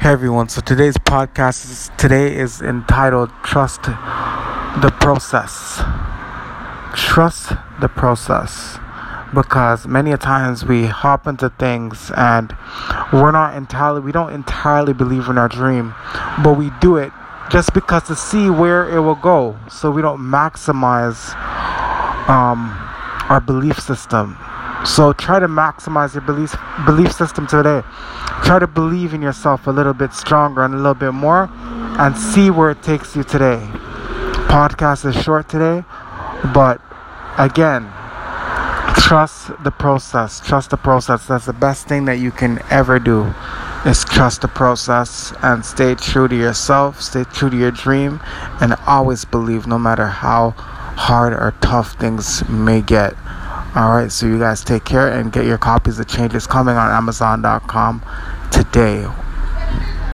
Hey everyone, so today's podcast is, today is entitled Trust the Process. Trust the process. Because many a times we hop into things and we're not entirely we don't entirely believe in our dream, but we do it just because to see where it will go. So we don't maximize um, our belief system. So try to maximize your belief belief system today. Try to believe in yourself a little bit stronger and a little bit more and see where it takes you today. Podcast is short today, but again, trust the process. Trust the process. That's the best thing that you can ever do. Is trust the process and stay true to yourself, stay true to your dream, and always believe no matter how hard or tough things may get. All right, so you guys take care and get your copies of Changes Coming on Amazon.com today.